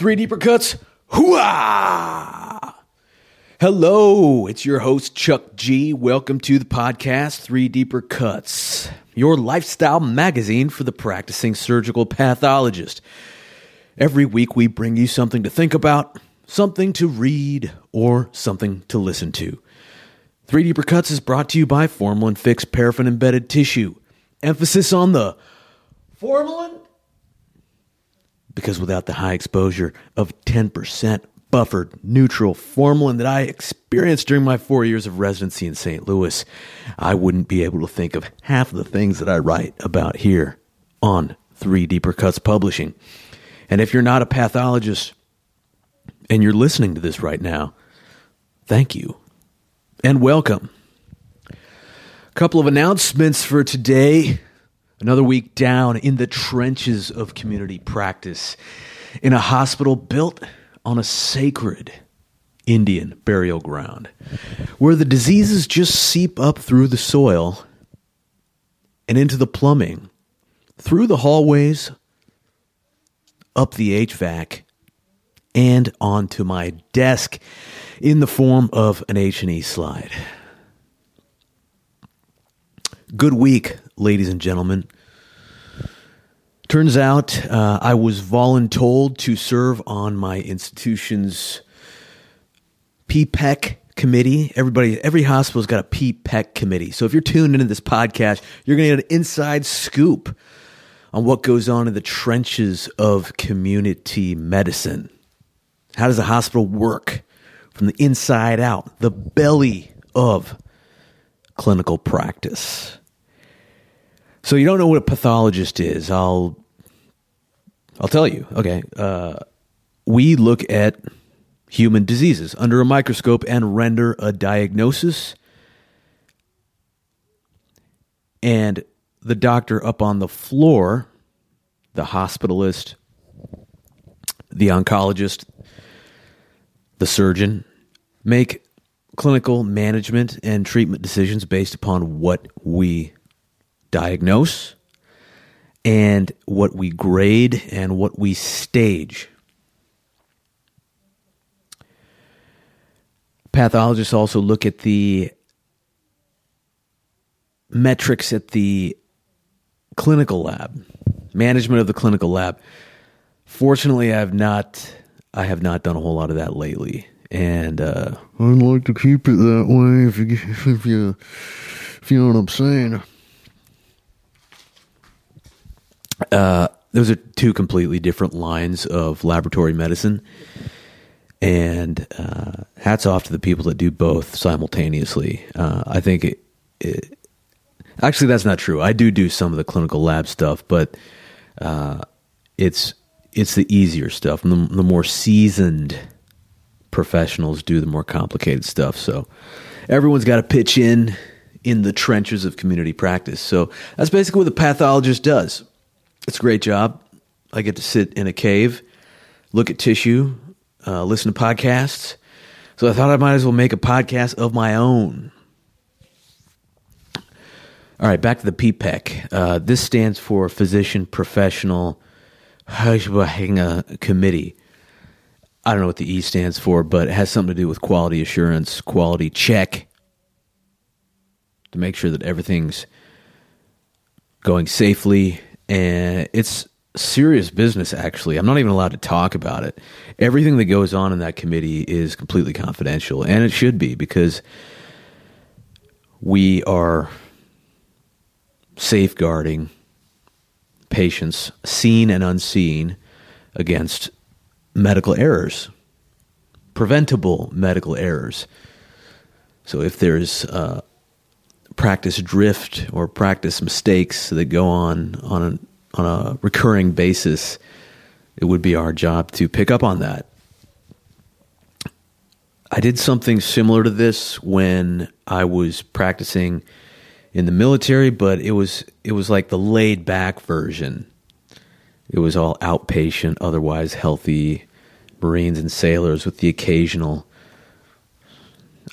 Three deeper cuts. Hooah! Hello, it's your host, Chuck G. Welcome to the podcast, Three Deeper Cuts, your lifestyle magazine for the practicing surgical pathologist. Every week, we bring you something to think about, something to read, or something to listen to. Three Deeper Cuts is brought to you by Formalin Fix Paraffin Embedded Tissue. Emphasis on the formalin because without the high exposure of 10% buffered neutral formalin that I experienced during my four years of residency in St. Louis, I wouldn't be able to think of half of the things that I write about here on Three Deeper Cuts Publishing. And if you're not a pathologist and you're listening to this right now, thank you and welcome. A couple of announcements for today. Another week down in the trenches of community practice in a hospital built on a sacred Indian burial ground where the diseases just seep up through the soil and into the plumbing, through the hallways, up the HVAC, and onto my desk in the form of an H&E slide. Good week, ladies and gentlemen. Turns out uh, I was voluntold to serve on my institution's PPEC committee. Everybody, every hospital's got a PPEC committee. So if you're tuned into this podcast, you're going to get an inside scoop on what goes on in the trenches of community medicine. How does a hospital work from the inside out, the belly of clinical practice? So you don't know what a pathologist is. I'll I'll tell you. Okay. Uh, we look at human diseases under a microscope and render a diagnosis. And the doctor up on the floor, the hospitalist, the oncologist, the surgeon, make clinical management and treatment decisions based upon what we diagnose and what we grade and what we stage. Pathologists also look at the metrics at the clinical lab, management of the clinical lab. Fortunately, I have not I have not done a whole lot of that lately, and uh, I'd like to keep it that way if you if you if you know what I'm saying. Uh, those are two completely different lines of laboratory medicine. And uh, hats off to the people that do both simultaneously. Uh, I think it, it, actually that's not true. I do do some of the clinical lab stuff, but uh, it's it's the easier stuff. The, the more seasoned professionals do the more complicated stuff. So everyone's got to pitch in in the trenches of community practice. So that's basically what the pathologist does. It's a great job. I get to sit in a cave, look at tissue, uh, listen to podcasts. So I thought I might as well make a podcast of my own. All right, back to the PPEC. Uh, this stands for Physician Professional Committee. I don't know what the E stands for, but it has something to do with quality assurance, quality check to make sure that everything's going safely and it's serious business actually. I'm not even allowed to talk about it. Everything that goes on in that committee is completely confidential and it should be because we are safeguarding patients seen and unseen against medical errors preventable medical errors. So if there's uh, practice drift or practice mistakes that go on on a, on a recurring basis, it would be our job to pick up on that. I did something similar to this when I was practicing in the military, but it was it was like the laid back version. It was all outpatient, otherwise healthy Marines and sailors with the occasional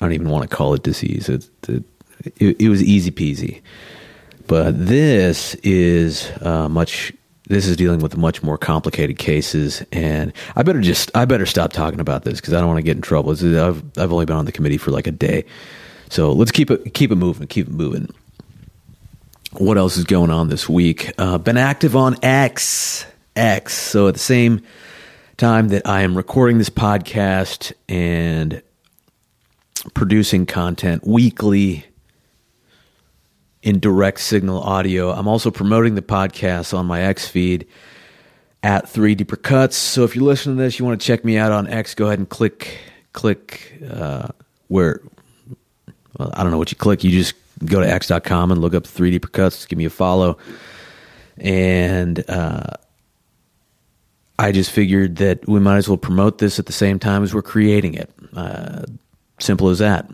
I don't even want to call it disease. It, it, it, it was easy peasy. But this is uh, much this is dealing with much more complicated cases, and I better just I better stop talking about this because I don't want to get in trouble. I've I've only been on the committee for like a day, so let's keep it keep it moving, keep it moving. What else is going on this week? Uh, been active on X X. So at the same time that I am recording this podcast and producing content weekly in direct signal audio. I'm also promoting the podcast on my X feed at 3 Deeper Cuts. So if you're listening to this, you want to check me out on X, go ahead and click click uh, where well, I don't know what you click. You just go to x.com and look up 3 Deeper Cuts, give me a follow. And uh, I just figured that we might as well promote this at the same time as we're creating it. Uh, simple as that.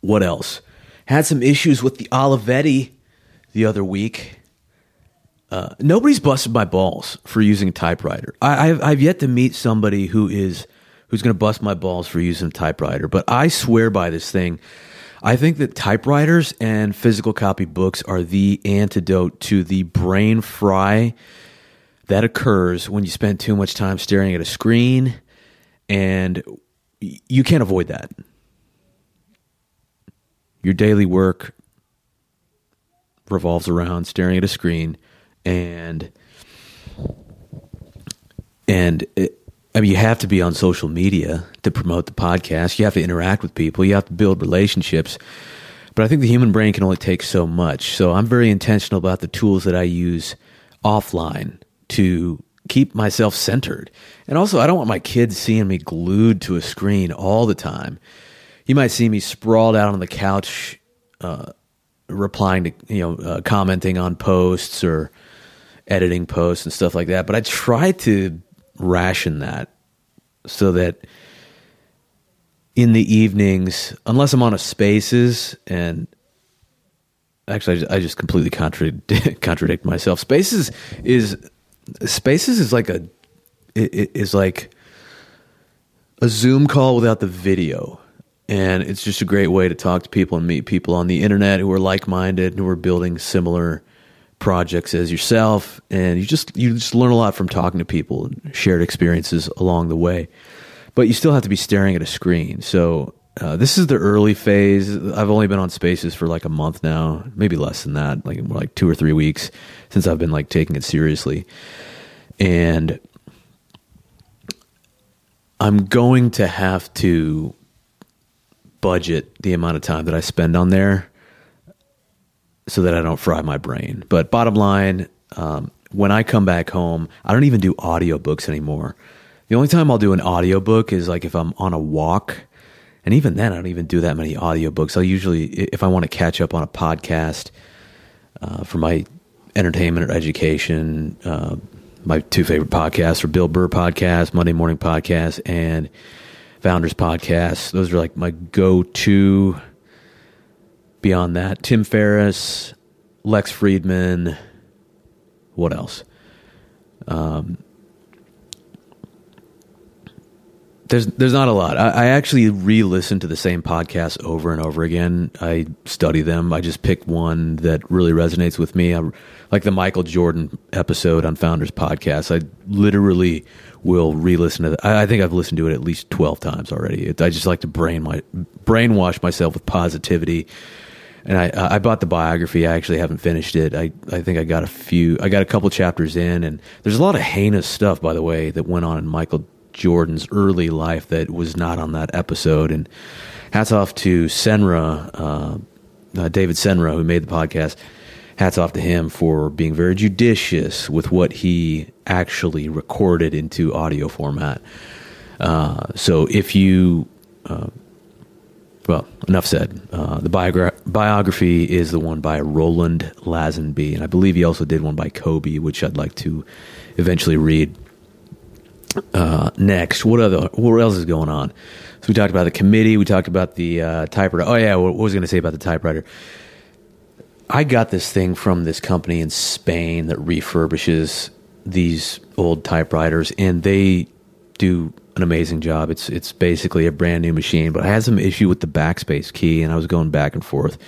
What else? Had some issues with the Olivetti the other week. Uh, nobody's busted my balls for using a typewriter. I, I've, I've yet to meet somebody who is who's going to bust my balls for using a typewriter. But I swear by this thing. I think that typewriters and physical copy books are the antidote to the brain fry that occurs when you spend too much time staring at a screen, and you can't avoid that. Your daily work revolves around staring at a screen, and and it, I mean, you have to be on social media to promote the podcast. You have to interact with people. You have to build relationships. But I think the human brain can only take so much. So I'm very intentional about the tools that I use offline to keep myself centered. And also, I don't want my kids seeing me glued to a screen all the time. You might see me sprawled out on the couch, uh, replying to, you know, uh, commenting on posts or editing posts and stuff like that. But I try to ration that so that in the evenings, unless I'm on a spaces and actually I just, completely contradict, contradict myself. Spaces is spaces is like a it, it is like a Zoom call without the video. And it's just a great way to talk to people and meet people on the internet who are like-minded and who are building similar projects as yourself. And you just you just learn a lot from talking to people and shared experiences along the way. But you still have to be staring at a screen. So uh, this is the early phase. I've only been on spaces for like a month now maybe less than that like like two or three weeks since i've been like taking it seriously. And i'm going to have to budget the amount of time that i spend on there so that I don't fry my brain. But bottom line, um, when I come back home, I don't even do audiobooks anymore. The only time I'll do an audiobook is like if I'm on a walk. And even then, I don't even do that many audiobooks. I'll usually, if I want to catch up on a podcast uh, for my entertainment or education, uh, my two favorite podcasts are Bill Burr podcast, Monday Morning Podcast, and Founders Podcast. Those are like my go to beyond that, Tim Ferriss, Lex Fridman, what else? Um, there's there's not a lot. I, I actually re-listen to the same podcast over and over again. I study them. I just pick one that really resonates with me. I, like the Michael Jordan episode on Founders Podcast. I literally will re-listen to. The, I, I think I've listened to it at least twelve times already. It, I just like to brain my brainwash myself with positivity and I I bought the biography. I actually haven't finished it. I I think I got a few. I got a couple chapters in, and there's a lot of heinous stuff, by the way, that went on in Michael Jordan's early life that was not on that episode. And hats off to Senra, uh, uh, David Senra, who made the podcast. Hats off to him for being very judicious with what he actually recorded into audio format. Uh, so if you uh, well, enough said. Uh, the biogra- biography is the one by Roland Lazenby, and I believe he also did one by Kobe, which I'd like to eventually read. Uh, next, what other what else is going on? So we talked about the committee. We talked about the uh, typewriter. Oh yeah, what was I going to say about the typewriter? I got this thing from this company in Spain that refurbishes these old typewriters, and they do an amazing job. It's it's basically a brand new machine, but I had some issue with the backspace key, and I was going back and forth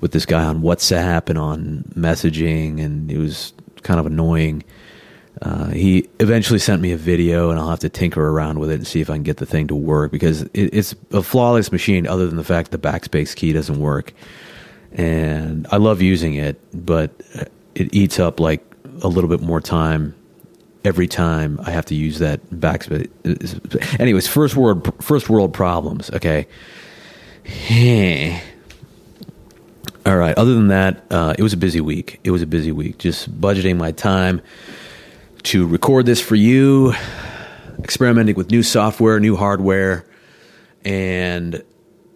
with this guy on WhatsApp and on messaging, and it was kind of annoying. Uh, he eventually sent me a video, and I'll have to tinker around with it and see if I can get the thing to work because it, it's a flawless machine, other than the fact the backspace key doesn't work. And I love using it, but it eats up like a little bit more time every time I have to use that backspace. Anyways, first world first world problems. Okay. All right. Other than that, uh, it was a busy week. It was a busy week. Just budgeting my time to record this for you, experimenting with new software, new hardware, and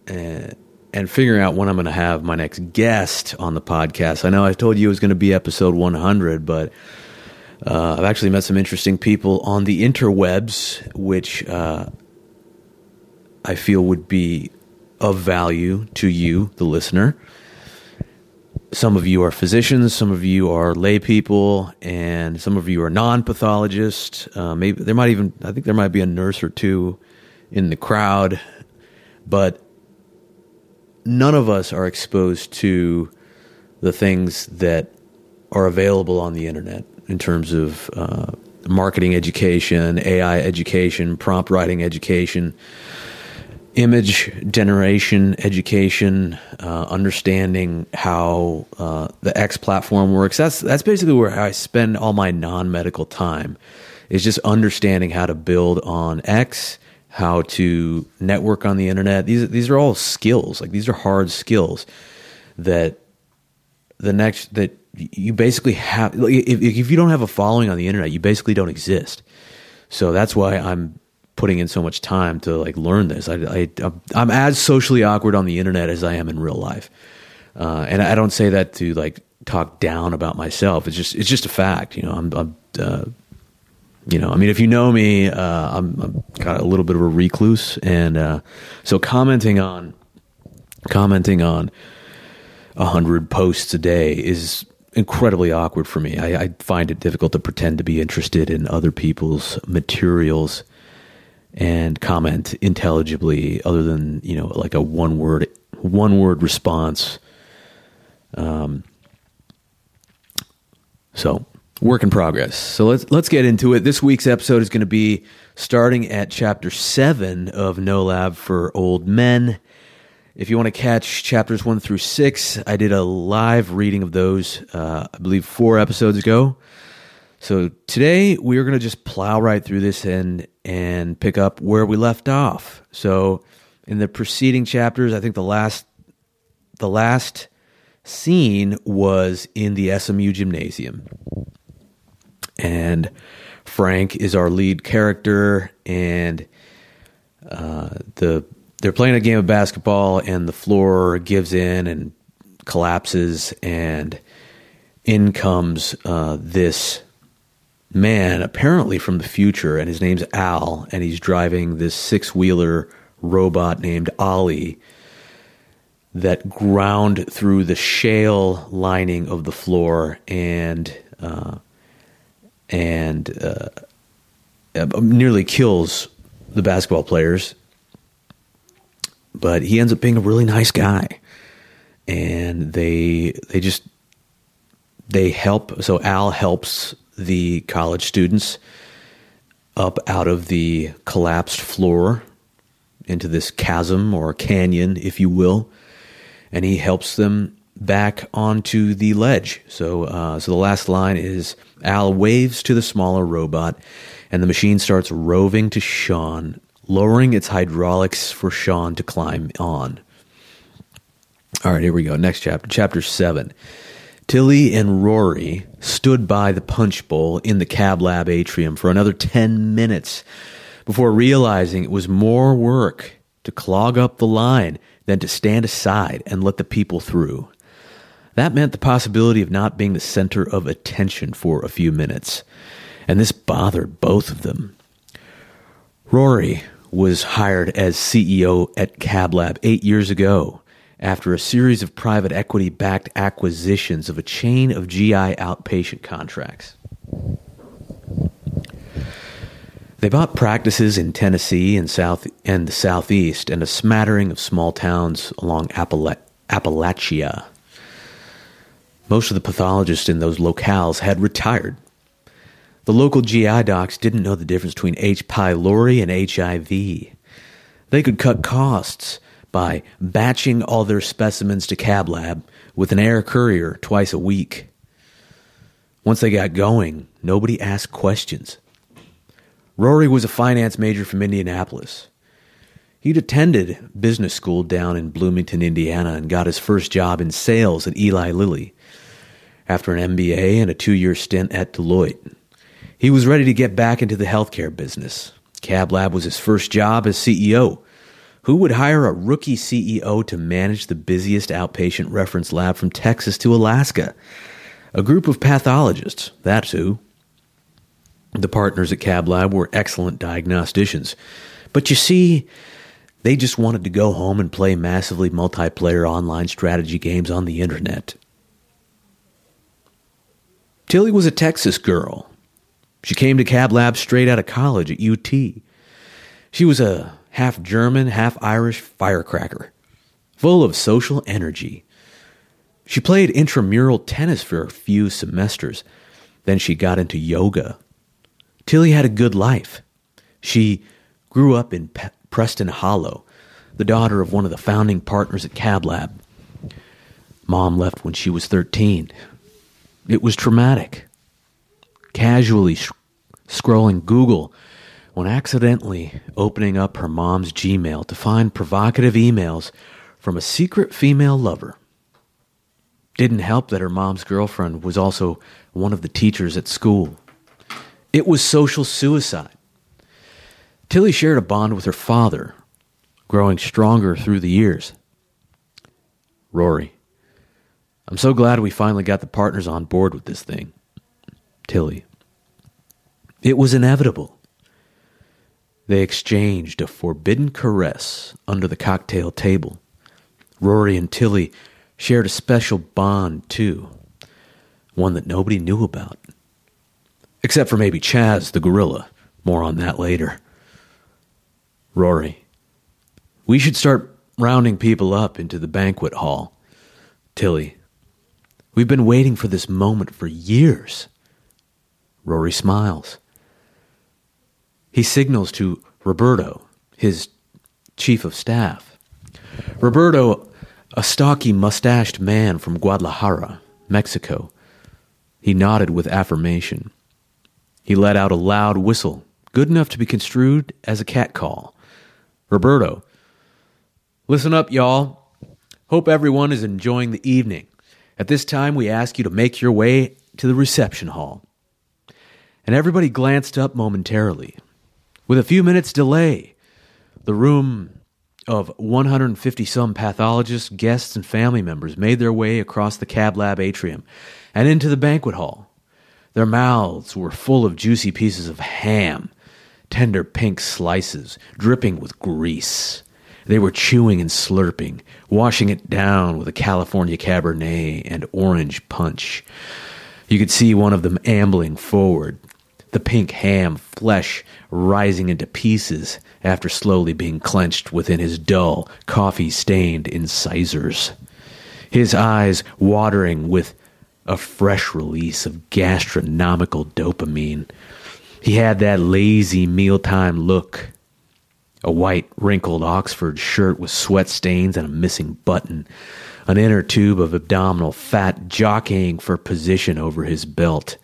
and, and figuring out when I'm going to have my next guest on the podcast. I know I told you it was going to be episode 100, but uh, I've actually met some interesting people on the interwebs, which uh, I feel would be of value to you, the listener. Some of you are physicians, some of you are lay people, and some of you are non-pathologists. Uh, maybe there might even, I think there might be a nurse or two in the crowd, but none of us are exposed to the things that are available on the internet in terms of uh, marketing education, AI education, prompt writing education, image generation education, uh, understanding how uh, the X platform works. That's that's basically where I spend all my non medical time. Is just understanding how to build on X, how to network on the internet. These these are all skills. Like these are hard skills that the next that you basically have. If, if you don't have a following on the internet, you basically don't exist. So that's why I'm putting in so much time to like learn this. I, I I'm as socially awkward on the internet as I am in real life, uh, and I don't say that to like talk down about myself. It's just it's just a fact. You know, I'm, I'm uh, you know, I mean, if you know me, uh, I'm, I'm kind of a little bit of a recluse, and uh, so commenting on commenting on a hundred posts a day is incredibly awkward for me. I, I, find it difficult to pretend to be interested in other people's materials and comment intelligibly other than you know like a one word one word response um so work in progress so let's let's get into it this week's episode is going to be starting at chapter 7 of no lab for old men if you want to catch chapters 1 through 6 i did a live reading of those uh, i believe four episodes ago so today we are going to just plow right through this and and pick up where we left off. So in the preceding chapters, I think the last the last scene was in the SMU gymnasium. And Frank is our lead character and uh, the they're playing a game of basketball and the floor gives in and collapses and in comes uh, this man, apparently from the future, and his name's Al, and he's driving this six wheeler robot named Ollie that ground through the shale lining of the floor and uh, and uh, nearly kills the basketball players. But he ends up being a really nice guy, and they they just they help. So Al helps the college students up out of the collapsed floor into this chasm or canyon, if you will, and he helps them back onto the ledge. So, uh, so the last line is Al waves to the smaller robot, and the machine starts roving to Sean, lowering its hydraulics for Sean to climb on. All right, here we go. Next chapter, chapter seven. Tilly and Rory stood by the punch bowl in the cab lab atrium for another 10 minutes before realizing it was more work to clog up the line than to stand aside and let the people through. That meant the possibility of not being the center of attention for a few minutes, and this bothered both of them. Rory was hired as CEO at CabLab eight years ago after a series of private equity backed acquisitions of a chain of GI outpatient contracts. They bought practices in Tennessee and South and the Southeast and a smattering of small towns along Appala- Appalachia. Most of the pathologists in those locales had retired. The local GI docs didn't know the difference between H. pylori and HIV. They could cut costs by batching all their specimens to Cab Lab with an air courier twice a week. Once they got going, nobody asked questions. Rory was a finance major from Indianapolis. He'd attended business school down in Bloomington, Indiana, and got his first job in sales at Eli Lilly after an MBA and a two year stint at Deloitte. He was ready to get back into the healthcare business. Cab Lab was his first job as CEO. Who would hire a rookie CEO to manage the busiest outpatient reference lab from Texas to Alaska? A group of pathologists, that's who. The partners at Cab Lab were excellent diagnosticians. But you see, they just wanted to go home and play massively multiplayer online strategy games on the internet. Tilly was a Texas girl. She came to Cab Lab straight out of college at UT. She was a half German, half Irish firecracker, full of social energy. She played intramural tennis for a few semesters. Then she got into yoga. Tilly had a good life. She grew up in Pe- Preston Hollow, the daughter of one of the founding partners at Cab Lab. Mom left when she was 13. It was traumatic. Casually sh- scrolling Google when accidentally opening up her mom's Gmail to find provocative emails from a secret female lover. Didn't help that her mom's girlfriend was also one of the teachers at school. It was social suicide. Tilly shared a bond with her father, growing stronger through the years. Rory, I'm so glad we finally got the partners on board with this thing. Tilly, it was inevitable. They exchanged a forbidden caress under the cocktail table. Rory and Tilly shared a special bond, too, one that nobody knew about. Except for maybe Chaz the gorilla. More on that later. Rory, we should start rounding people up into the banquet hall. Tilly, we've been waiting for this moment for years. Rory smiles. He signals to Roberto, his chief of staff. Roberto, a stocky, mustached man from Guadalajara, Mexico. He nodded with affirmation. He let out a loud whistle, good enough to be construed as a cat call. Roberto, listen up, y'all. Hope everyone is enjoying the evening. At this time, we ask you to make your way to the reception hall. And everybody glanced up momentarily. With a few minutes' delay, the room of 150 some pathologists, guests, and family members made their way across the Cab Lab atrium and into the banquet hall. Their mouths were full of juicy pieces of ham, tender pink slices dripping with grease. They were chewing and slurping, washing it down with a California Cabernet and orange punch. You could see one of them ambling forward, the pink ham flesh rising into pieces after slowly being clenched within his dull, coffee stained incisors. His eyes watering with a fresh release of gastronomical dopamine. He had that lazy mealtime look. A white, wrinkled Oxford shirt with sweat stains and a missing button. An inner tube of abdominal fat jockeying for position over his belt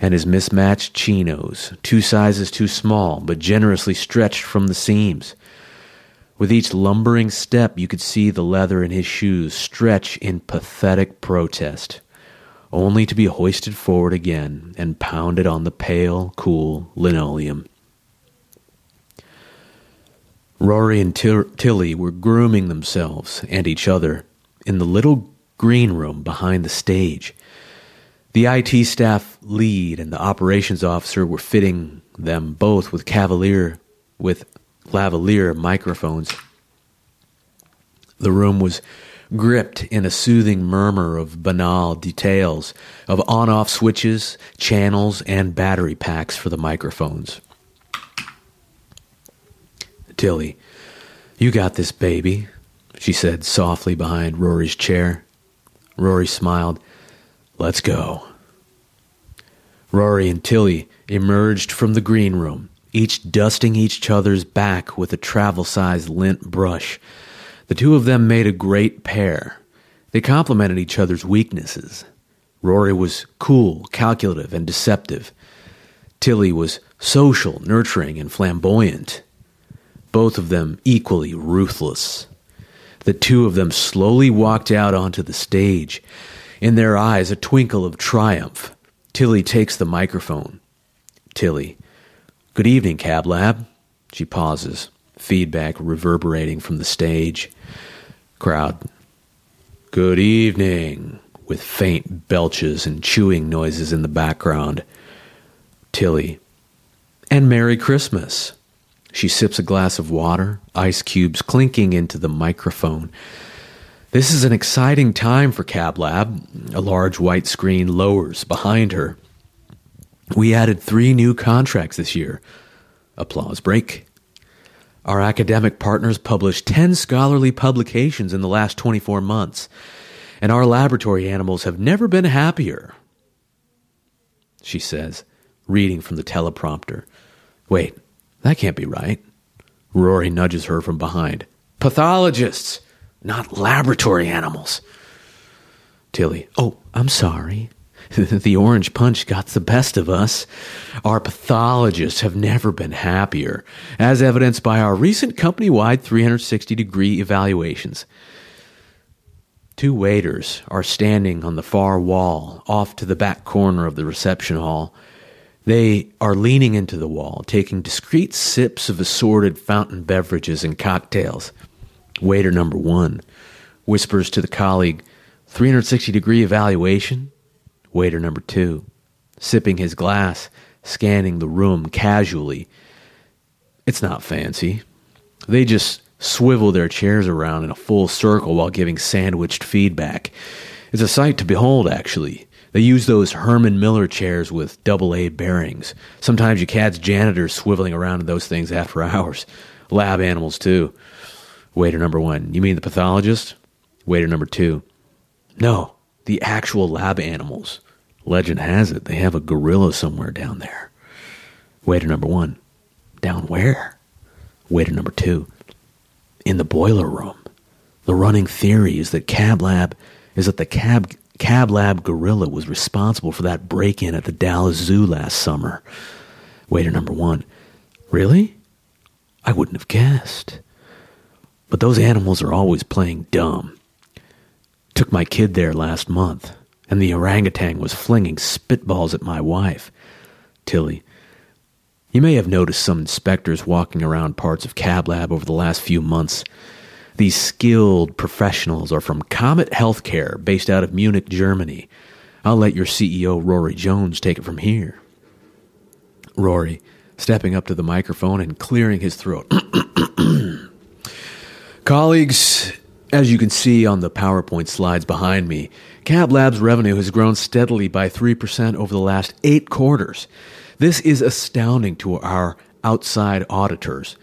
and his mismatched chinos, two sizes too small, but generously stretched from the seams. With each lumbering step, you could see the leather in his shoes stretch in pathetic protest, only to be hoisted forward again and pounded on the pale, cool linoleum. Rory and Tilly were grooming themselves and each other in the little green room behind the stage. The IT staff lead and the operations officer were fitting them both with cavalier with lavalier microphones. The room was gripped in a soothing murmur of banal details of on-off switches, channels, and battery packs for the microphones. Tilly, you got this, baby, she said softly behind Rory's chair. Rory smiled. Let's go. Rory and Tilly emerged from the green room, each dusting each other's back with a travel sized lint brush. The two of them made a great pair. They complemented each other's weaknesses. Rory was cool, calculative, and deceptive. Tilly was social, nurturing, and flamboyant. Both of them equally ruthless. The two of them slowly walked out onto the stage. In their eyes, a twinkle of triumph. Tilly takes the microphone. Tilly. Good evening, Cab Lab. She pauses, feedback reverberating from the stage. Crowd. Good evening, with faint belches and chewing noises in the background. Tilly. And Merry Christmas. She sips a glass of water, ice cubes clinking into the microphone. This is an exciting time for Cab Lab. A large white screen lowers behind her. We added three new contracts this year. Applause break. Our academic partners published 10 scholarly publications in the last 24 months, and our laboratory animals have never been happier. She says, reading from the teleprompter. Wait, that can't be right. Rory nudges her from behind. Pathologists, not laboratory animals. Tilly, oh, I'm sorry. the orange punch got the best of us. Our pathologists have never been happier, as evidenced by our recent company wide 360 degree evaluations. Two waiters are standing on the far wall, off to the back corner of the reception hall. They are leaning into the wall, taking discreet sips of assorted fountain beverages and cocktails. Waiter number one whispers to the colleague, 360 degree evaluation? Waiter number two, sipping his glass, scanning the room casually. It's not fancy. They just swivel their chairs around in a full circle while giving sandwiched feedback. It's a sight to behold, actually. They use those Herman Miller chairs with double A bearings. Sometimes you catch janitors swiveling around in those things after hours. Lab animals, too. Waiter number one, you mean the pathologist? Waiter number two, no, the actual lab animals. Legend has it they have a gorilla somewhere down there. Waiter number one, down where? Waiter number two, in the boiler room. The running theory is that Cab Lab is that the Cab Cab Lab gorilla was responsible for that break-in at the Dallas Zoo last summer. Waiter number one, really? I wouldn't have guessed. But those animals are always playing dumb. Took my kid there last month, and the orangutan was flinging spitballs at my wife. Tilly, you may have noticed some inspectors walking around parts of Cab Lab over the last few months. These skilled professionals are from Comet Healthcare, based out of Munich, Germany. I'll let your CEO, Rory Jones, take it from here. Rory, stepping up to the microphone and clearing his throat. Colleagues, as you can see on the PowerPoint slides behind me, Cab Lab's revenue has grown steadily by 3% over the last eight quarters. This is astounding to our outside auditors.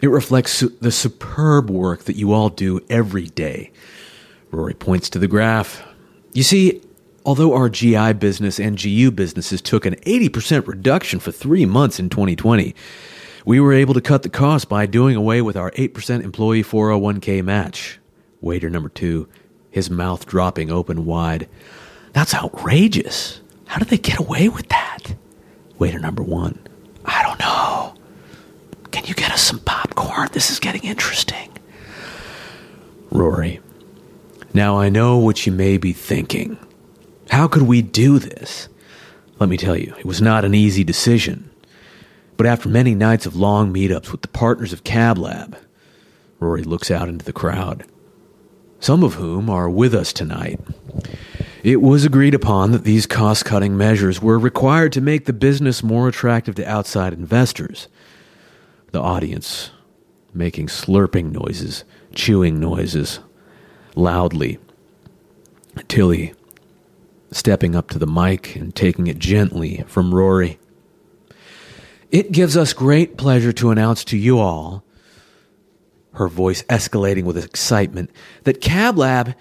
It reflects su- the superb work that you all do every day. Rory points to the graph. You see, although our GI business and GU businesses took an 80% reduction for three months in 2020, we were able to cut the cost by doing away with our 8% employee 401k match. Waiter number two, his mouth dropping open wide. That's outrageous. How did they get away with that? Waiter number one, I don't know. You get us some popcorn? This is getting interesting. Rory, now I know what you may be thinking. How could we do this? Let me tell you, it was not an easy decision. But after many nights of long meetups with the partners of Cab Lab, Rory looks out into the crowd, some of whom are with us tonight. It was agreed upon that these cost cutting measures were required to make the business more attractive to outside investors. The audience making slurping noises, chewing noises, loudly. Tilly stepping up to the mic and taking it gently from Rory. It gives us great pleasure to announce to you all, her voice escalating with excitement, that Cab Lab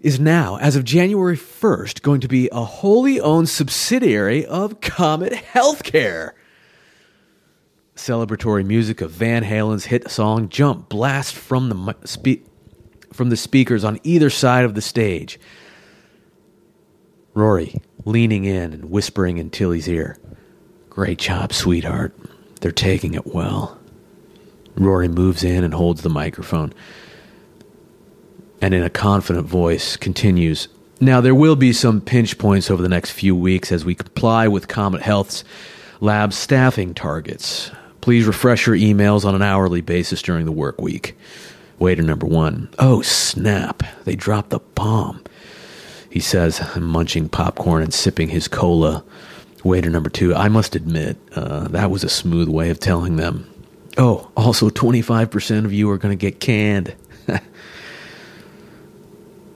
is now, as of January 1st, going to be a wholly owned subsidiary of Comet Healthcare. Celebratory music of Van Halen's hit song Jump blast from the, spe- from the speakers on either side of the stage. Rory leaning in and whispering in Tilly's ear. Great job, sweetheart. They're taking it well. Rory moves in and holds the microphone. And in a confident voice, continues Now, there will be some pinch points over the next few weeks as we comply with Comet Health's lab staffing targets. Please refresh your emails on an hourly basis during the work week. Waiter number one. Oh, snap. They dropped the bomb. He says, munching popcorn and sipping his cola. Waiter number two. I must admit, uh, that was a smooth way of telling them. Oh, also 25% of you are going to get canned.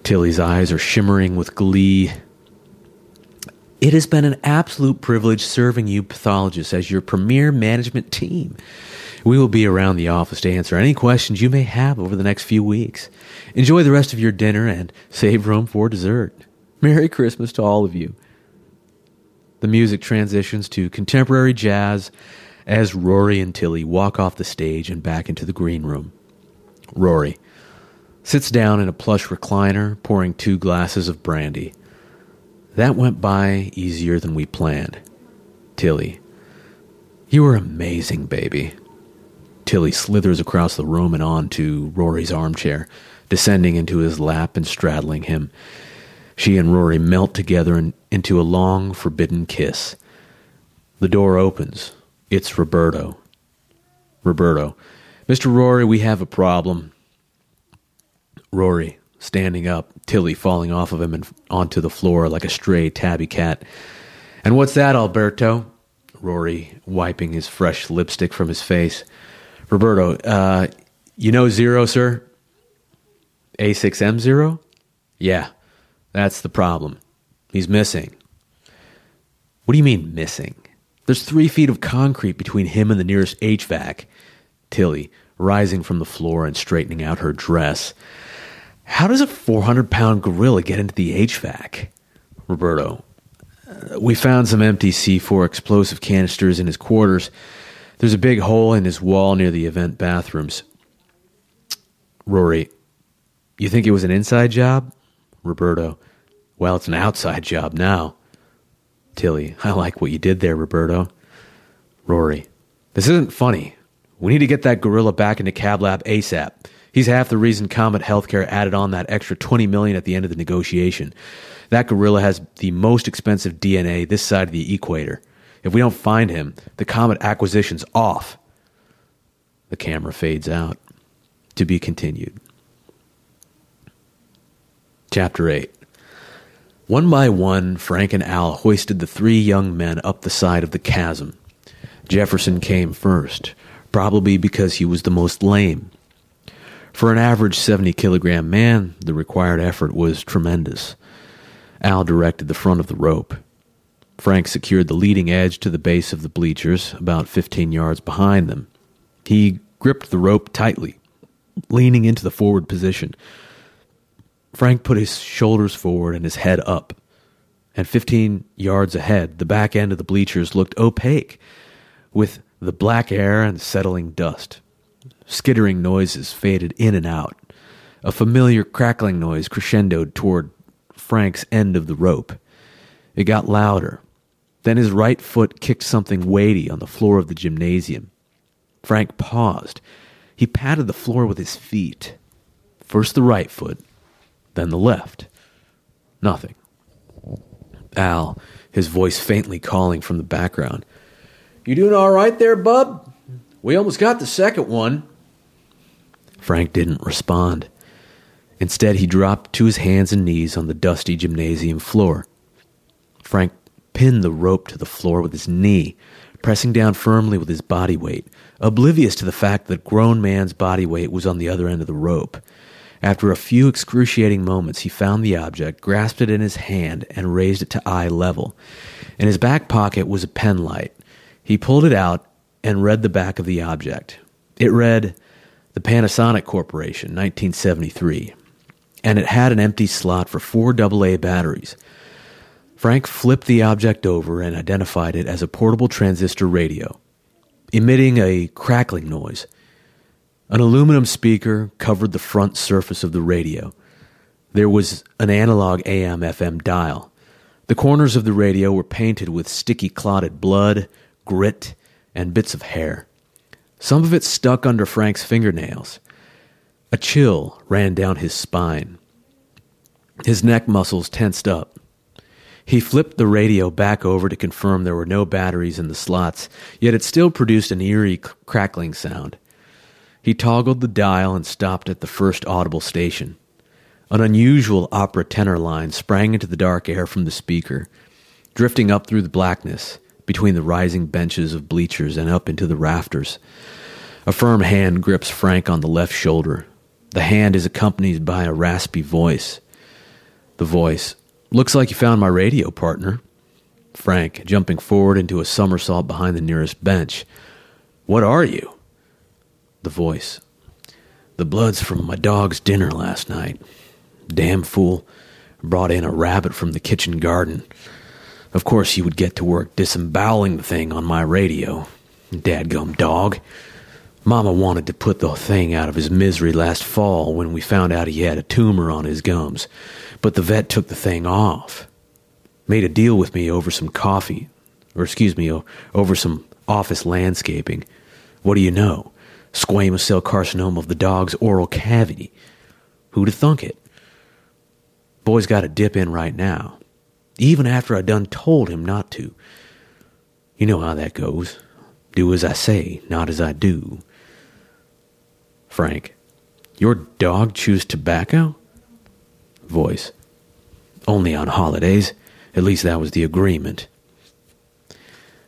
Tilly's eyes are shimmering with glee. It has been an absolute privilege serving you pathologists as your premier management team. We will be around the office to answer any questions you may have over the next few weeks. Enjoy the rest of your dinner and save room for dessert. Merry Christmas to all of you. The music transitions to contemporary jazz as Rory and Tilly walk off the stage and back into the green room. Rory sits down in a plush recliner, pouring two glasses of brandy. That went by easier than we planned. Tilly. You were amazing, baby. Tilly slithers across the room and on to Rory's armchair, descending into his lap and straddling him. She and Rory melt together in, into a long, forbidden kiss. The door opens. It's Roberto. Roberto. Mr. Rory, we have a problem. Rory, standing up, Tilly falling off of him and onto the floor like a stray tabby cat. And what's that, Alberto? Rory, wiping his fresh lipstick from his face. Roberto, uh, you know Zero, sir? A6M Zero? Yeah, that's the problem. He's missing. What do you mean, missing? There's three feet of concrete between him and the nearest HVAC. Tilly, rising from the floor and straightening out her dress. How does a 400 pound gorilla get into the HVAC? Roberto. Uh, we found some empty C4 explosive canisters in his quarters. There's a big hole in his wall near the event bathrooms. Rory. You think it was an inside job? Roberto. Well, it's an outside job now. Tilly. I like what you did there, Roberto. Rory. This isn't funny. We need to get that gorilla back into Cab Lab ASAP. He's half the reason Comet Healthcare added on that extra 20 million at the end of the negotiation. That gorilla has the most expensive DNA this side of the equator. If we don't find him, the Comet acquisition's off. The camera fades out. To be continued. Chapter 8 One by one, Frank and Al hoisted the three young men up the side of the chasm. Jefferson came first, probably because he was the most lame. For an average 70 kilogram man, the required effort was tremendous. Al directed the front of the rope. Frank secured the leading edge to the base of the bleachers, about 15 yards behind them. He gripped the rope tightly, leaning into the forward position. Frank put his shoulders forward and his head up. And 15 yards ahead, the back end of the bleachers looked opaque, with the black air and settling dust. Skittering noises faded in and out. A familiar crackling noise crescendoed toward Frank's end of the rope. It got louder. Then his right foot kicked something weighty on the floor of the gymnasium. Frank paused. He patted the floor with his feet. First the right foot, then the left. Nothing. Al, his voice faintly calling from the background. You doing all right there, bub? We almost got the second one. Frank didn't respond. Instead, he dropped to his hands and knees on the dusty gymnasium floor. Frank pinned the rope to the floor with his knee, pressing down firmly with his body weight, oblivious to the fact that grown man's body weight was on the other end of the rope. After a few excruciating moments, he found the object, grasped it in his hand, and raised it to eye level. In his back pocket was a pen light. He pulled it out and read the back of the object. It read, the Panasonic Corporation, 1973. and it had an empty slot for four AA batteries. Frank flipped the object over and identified it as a portable transistor radio, emitting a crackling noise. An aluminum speaker covered the front surface of the radio. There was an analog AM FM dial. The corners of the radio were painted with sticky clotted blood, grit, and bits of hair. Some of it stuck under Frank's fingernails. A chill ran down his spine. His neck muscles tensed up. He flipped the radio back over to confirm there were no batteries in the slots, yet it still produced an eerie crackling sound. He toggled the dial and stopped at the first audible station. An unusual opera tenor line sprang into the dark air from the speaker, drifting up through the blackness between the rising benches of bleachers and up into the rafters. A firm hand grips Frank on the left shoulder. The hand is accompanied by a raspy voice. The voice, Looks like you found my radio, partner. Frank, jumping forward into a somersault behind the nearest bench. What are you? The voice, The blood's from my dog's dinner last night. Damn fool. Brought in a rabbit from the kitchen garden. Of course, he would get to work disemboweling the thing on my radio. Dadgum dog. Mama wanted to put the thing out of his misery last fall when we found out he had a tumor on his gums, but the vet took the thing off. Made a deal with me over some coffee, or excuse me, over some office landscaping. What do you know? Squamous cell carcinoma of the dog's oral cavity. Who'd have thunk it? Boy's got to dip in right now, even after I done told him not to. You know how that goes. Do as I say, not as I do. Frank, your dog chews tobacco? Voice, only on holidays. At least that was the agreement.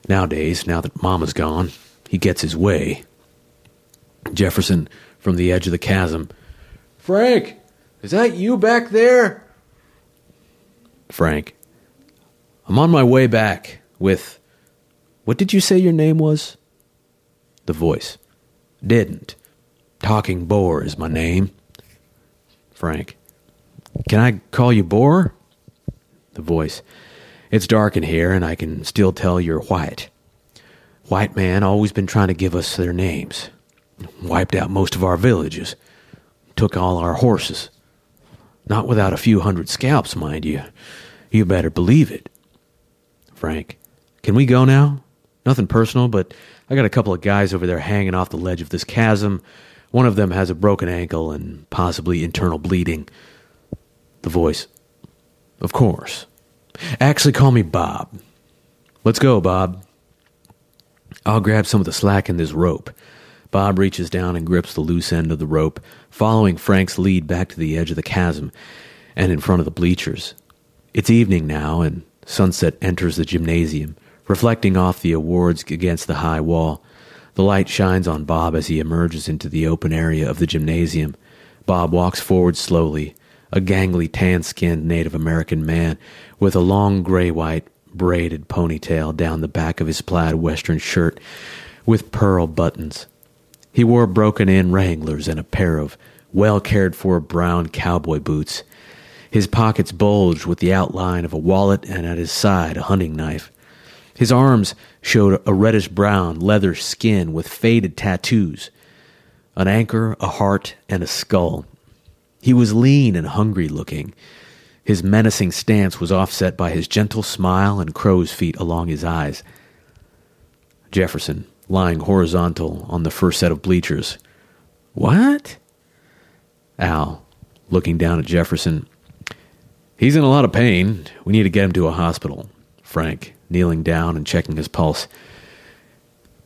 Nowadays, now that Mama's gone, he gets his way. Jefferson, from the edge of the chasm. Frank, is that you back there? Frank. I'm on my way back with. What did you say your name was? The voice. Didn't. Talking Boar is my name. Frank. Can I call you Boar? The voice. It's dark in here, and I can still tell you're white. White man always been trying to give us their names. Wiped out most of our villages. Took all our horses. Not without a few hundred scalps, mind you. You better believe it. Frank, can we go now? Nothing personal, but I got a couple of guys over there hanging off the ledge of this chasm. One of them has a broken ankle and possibly internal bleeding. The voice, Of course. Actually, call me Bob. Let's go, Bob. I'll grab some of the slack in this rope. Bob reaches down and grips the loose end of the rope, following Frank's lead back to the edge of the chasm and in front of the bleachers. It's evening now, and sunset enters the gymnasium, reflecting off the awards against the high wall. The light shines on Bob as he emerges into the open area of the gymnasium. Bob walks forward slowly, a gangly, tan skinned Native American man with a long gray white braided ponytail down the back of his plaid western shirt with pearl buttons. He wore broken in Wranglers and a pair of well cared for brown cowboy boots. His pockets bulged with the outline of a wallet and at his side a hunting knife. His arms showed a reddish brown leather skin with faded tattoos an anchor, a heart, and a skull. He was lean and hungry looking. His menacing stance was offset by his gentle smile and crow's feet along his eyes. Jefferson, lying horizontal on the first set of bleachers. What? Al, looking down at Jefferson. He's in a lot of pain. We need to get him to a hospital. Frank, kneeling down and checking his pulse.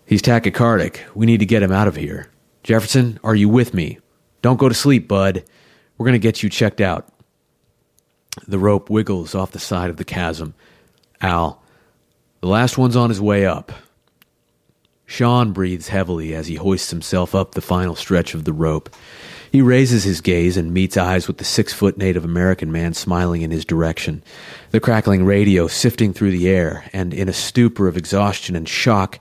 He's tachycardic. We need to get him out of here. Jefferson, are you with me? Don't go to sleep, bud. We're going to get you checked out. The rope wiggles off the side of the chasm. Al, the last one's on his way up. Sean breathes heavily as he hoists himself up the final stretch of the rope. He raises his gaze and meets eyes with the six foot Native American man smiling in his direction, the crackling radio sifting through the air, and in a stupor of exhaustion and shock,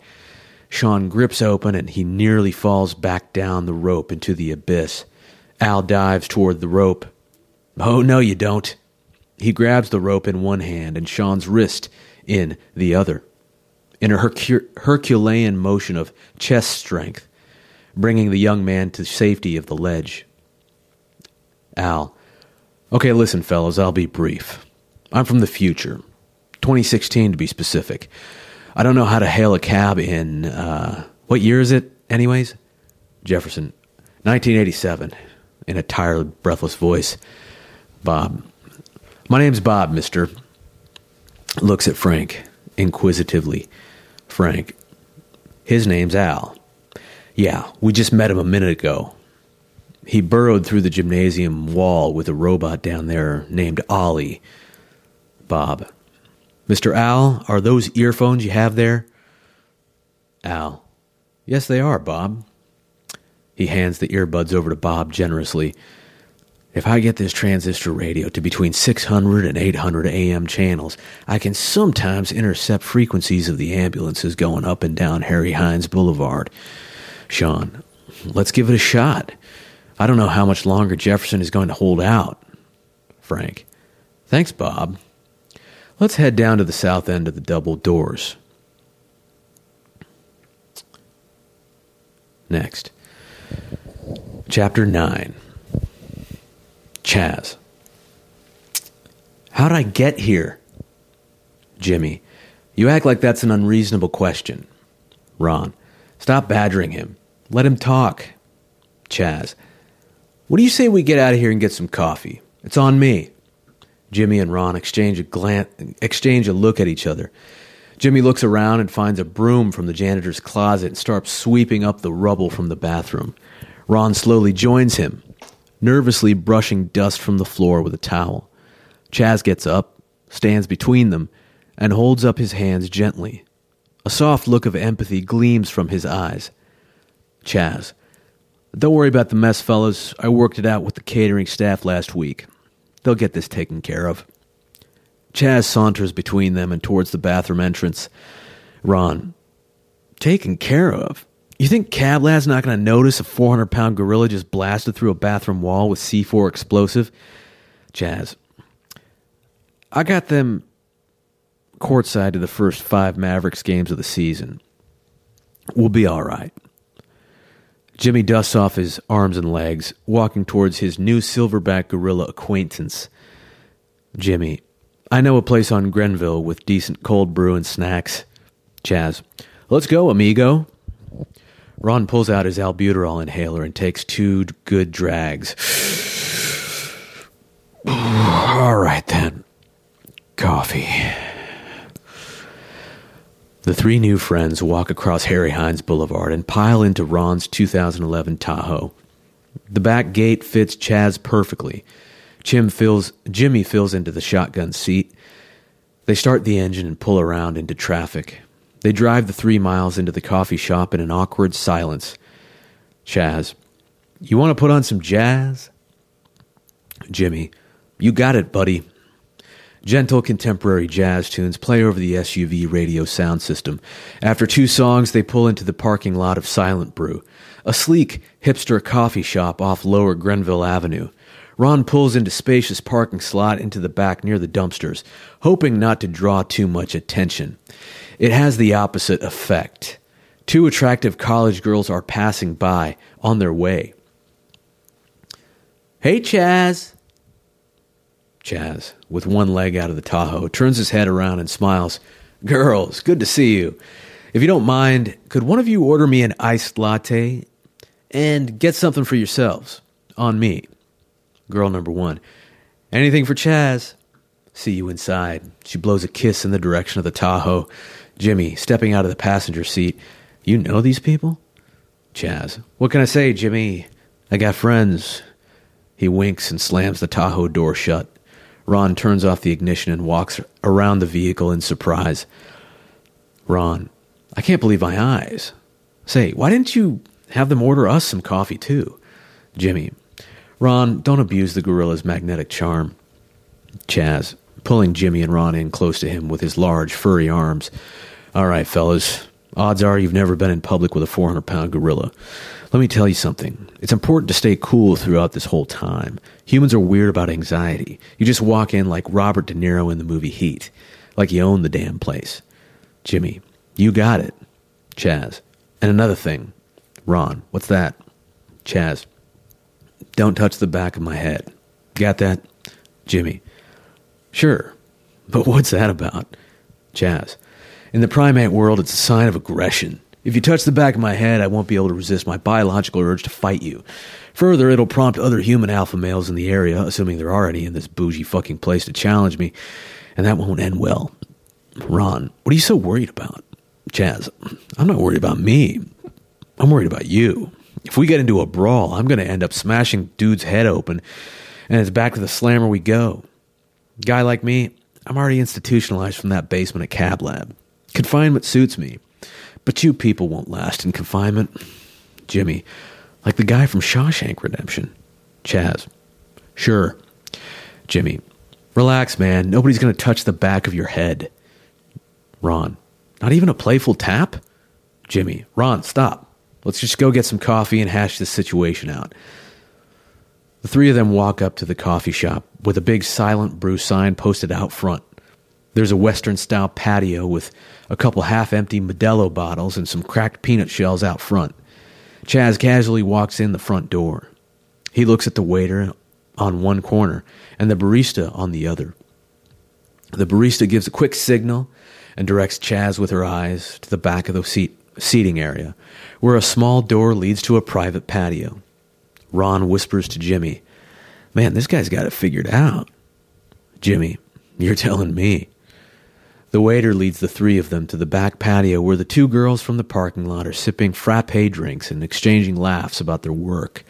Sean grips open and he nearly falls back down the rope into the abyss. Al dives toward the rope. Oh, no, you don't. He grabs the rope in one hand and Sean's wrist in the other. In a Hercu- Herculean motion of chest strength, bringing the young man to safety of the ledge. Al. Okay, listen, fellows, I'll be brief. I'm from the future. 2016 to be specific. I don't know how to hail a cab in, uh, what year is it, anyways? Jefferson. 1987. In a tired, breathless voice. Bob. My name's Bob, mister. Looks at Frank, inquisitively. Frank. His name's Al. Yeah, we just met him a minute ago. He burrowed through the gymnasium wall with a robot down there named Ollie. Bob. Mr. Al, are those earphones you have there? Al. Yes, they are, Bob. He hands the earbuds over to Bob generously. If I get this transistor radio to between 600 and 800 AM channels, I can sometimes intercept frequencies of the ambulances going up and down Harry Hines Boulevard. Sean, let's give it a shot. I don't know how much longer Jefferson is going to hold out. Frank, thanks, Bob. Let's head down to the south end of the double doors. Next. Chapter 9 Chaz. How'd I get here? Jimmy. You act like that's an unreasonable question. Ron. Stop badgering him. Let him talk. Chaz. What do you say we get out of here and get some coffee? It's on me. Jimmy and Ron exchange a glance, exchange a look at each other. Jimmy looks around and finds a broom from the janitor's closet and starts sweeping up the rubble from the bathroom. Ron slowly joins him, nervously brushing dust from the floor with a towel. Chaz gets up, stands between them, and holds up his hands gently. A soft look of empathy gleams from his eyes. Chaz, don't worry about the mess, fellas. I worked it out with the catering staff last week. They'll get this taken care of. Chaz saunters between them and towards the bathroom entrance. Ron, taken care of? You think Cab Lab's not going to notice a 400 pound gorilla just blasted through a bathroom wall with C4 explosive? Chaz, I got them courtside to the first five Mavericks games of the season. We'll be all right. Jimmy dusts off his arms and legs, walking towards his new silverback gorilla acquaintance. Jimmy, I know a place on Greenville with decent cold brew and snacks. Chaz, let's go, amigo. Ron pulls out his albuterol inhaler and takes two good drags. All right then. Coffee. The three new friends walk across Harry Hines Boulevard and pile into Ron's 2011 Tahoe. The back gate fits Chaz perfectly. Jim fills, Jimmy fills into the shotgun seat. They start the engine and pull around into traffic. They drive the three miles into the coffee shop in an awkward silence. Chaz, you want to put on some jazz? Jimmy, you got it, buddy. Gentle contemporary jazz tunes play over the SUV radio sound system. After two songs, they pull into the parking lot of Silent Brew, a sleek hipster coffee shop off Lower Greenville Avenue. Ron pulls into spacious parking slot into the back near the dumpsters, hoping not to draw too much attention. It has the opposite effect. Two attractive college girls are passing by on their way. Hey, Chaz, Chaz, with one leg out of the Tahoe, turns his head around and smiles. Girls, good to see you. If you don't mind, could one of you order me an iced latte and get something for yourselves? On me. Girl number one. Anything for Chaz? See you inside. She blows a kiss in the direction of the Tahoe. Jimmy, stepping out of the passenger seat. You know these people? Chaz. What can I say, Jimmy? I got friends. He winks and slams the Tahoe door shut. Ron turns off the ignition and walks around the vehicle in surprise. Ron, I can't believe my eyes. Say, why didn't you have them order us some coffee too? Jimmy, Ron, don't abuse the gorilla's magnetic charm. Chaz, pulling Jimmy and Ron in close to him with his large, furry arms. All right, fellas, Odds are you've never been in public with a 400 pound gorilla. Let me tell you something. It's important to stay cool throughout this whole time. Humans are weird about anxiety. You just walk in like Robert De Niro in the movie Heat, like you own the damn place. Jimmy, you got it. Chaz. And another thing. Ron, what's that? Chaz. Don't touch the back of my head. Got that? Jimmy. Sure. But what's that about? Chaz. In the primate world, it's a sign of aggression. If you touch the back of my head, I won't be able to resist my biological urge to fight you. Further, it'll prompt other human alpha males in the area, assuming there are any in this bougie fucking place, to challenge me, and that won't end well. Ron, what are you so worried about? Chaz, I'm not worried about me. I'm worried about you. If we get into a brawl, I'm going to end up smashing dude's head open, and it's back to the slammer we go. Guy like me, I'm already institutionalized from that basement at Cab Lab. Confinement suits me, but two people won't last in confinement. Jimmy, like the guy from Shawshank Redemption. Chaz, sure. Jimmy, relax, man. Nobody's going to touch the back of your head. Ron, not even a playful tap? Jimmy, Ron, stop. Let's just go get some coffee and hash this situation out. The three of them walk up to the coffee shop with a big silent brew sign posted out front. There's a Western style patio with a couple half empty Modelo bottles and some cracked peanut shells out front. Chaz casually walks in the front door. He looks at the waiter on one corner and the barista on the other. The barista gives a quick signal and directs Chaz with her eyes to the back of the seat, seating area, where a small door leads to a private patio. Ron whispers to Jimmy, Man, this guy's got it figured out. Jimmy, you're telling me. The waiter leads the three of them to the back patio where the two girls from the parking lot are sipping frappe drinks and exchanging laughs about their work.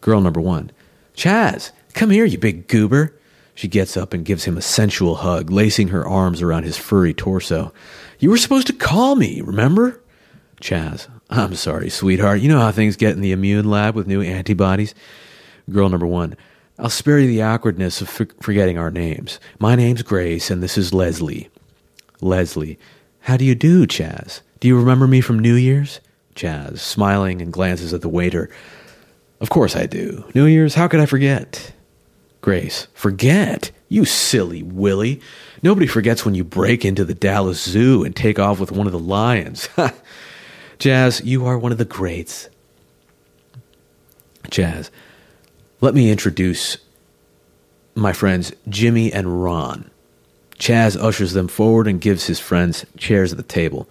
Girl number one, Chaz, come here, you big goober. She gets up and gives him a sensual hug, lacing her arms around his furry torso. You were supposed to call me, remember? Chaz, I'm sorry, sweetheart. You know how things get in the immune lab with new antibodies? Girl number one, I'll spare you the awkwardness of forgetting our names. My name's Grace, and this is Leslie. Leslie, how do you do, Chaz? Do you remember me from New Year's? Chaz, smiling and glances at the waiter. Of course I do. New Year's, how could I forget? Grace, forget? You silly Willie. Nobody forgets when you break into the Dallas Zoo and take off with one of the lions. Chaz, you are one of the greats. Chaz, let me introduce my friends Jimmy and Ron. Chaz ushers them forward and gives his friends chairs at the table.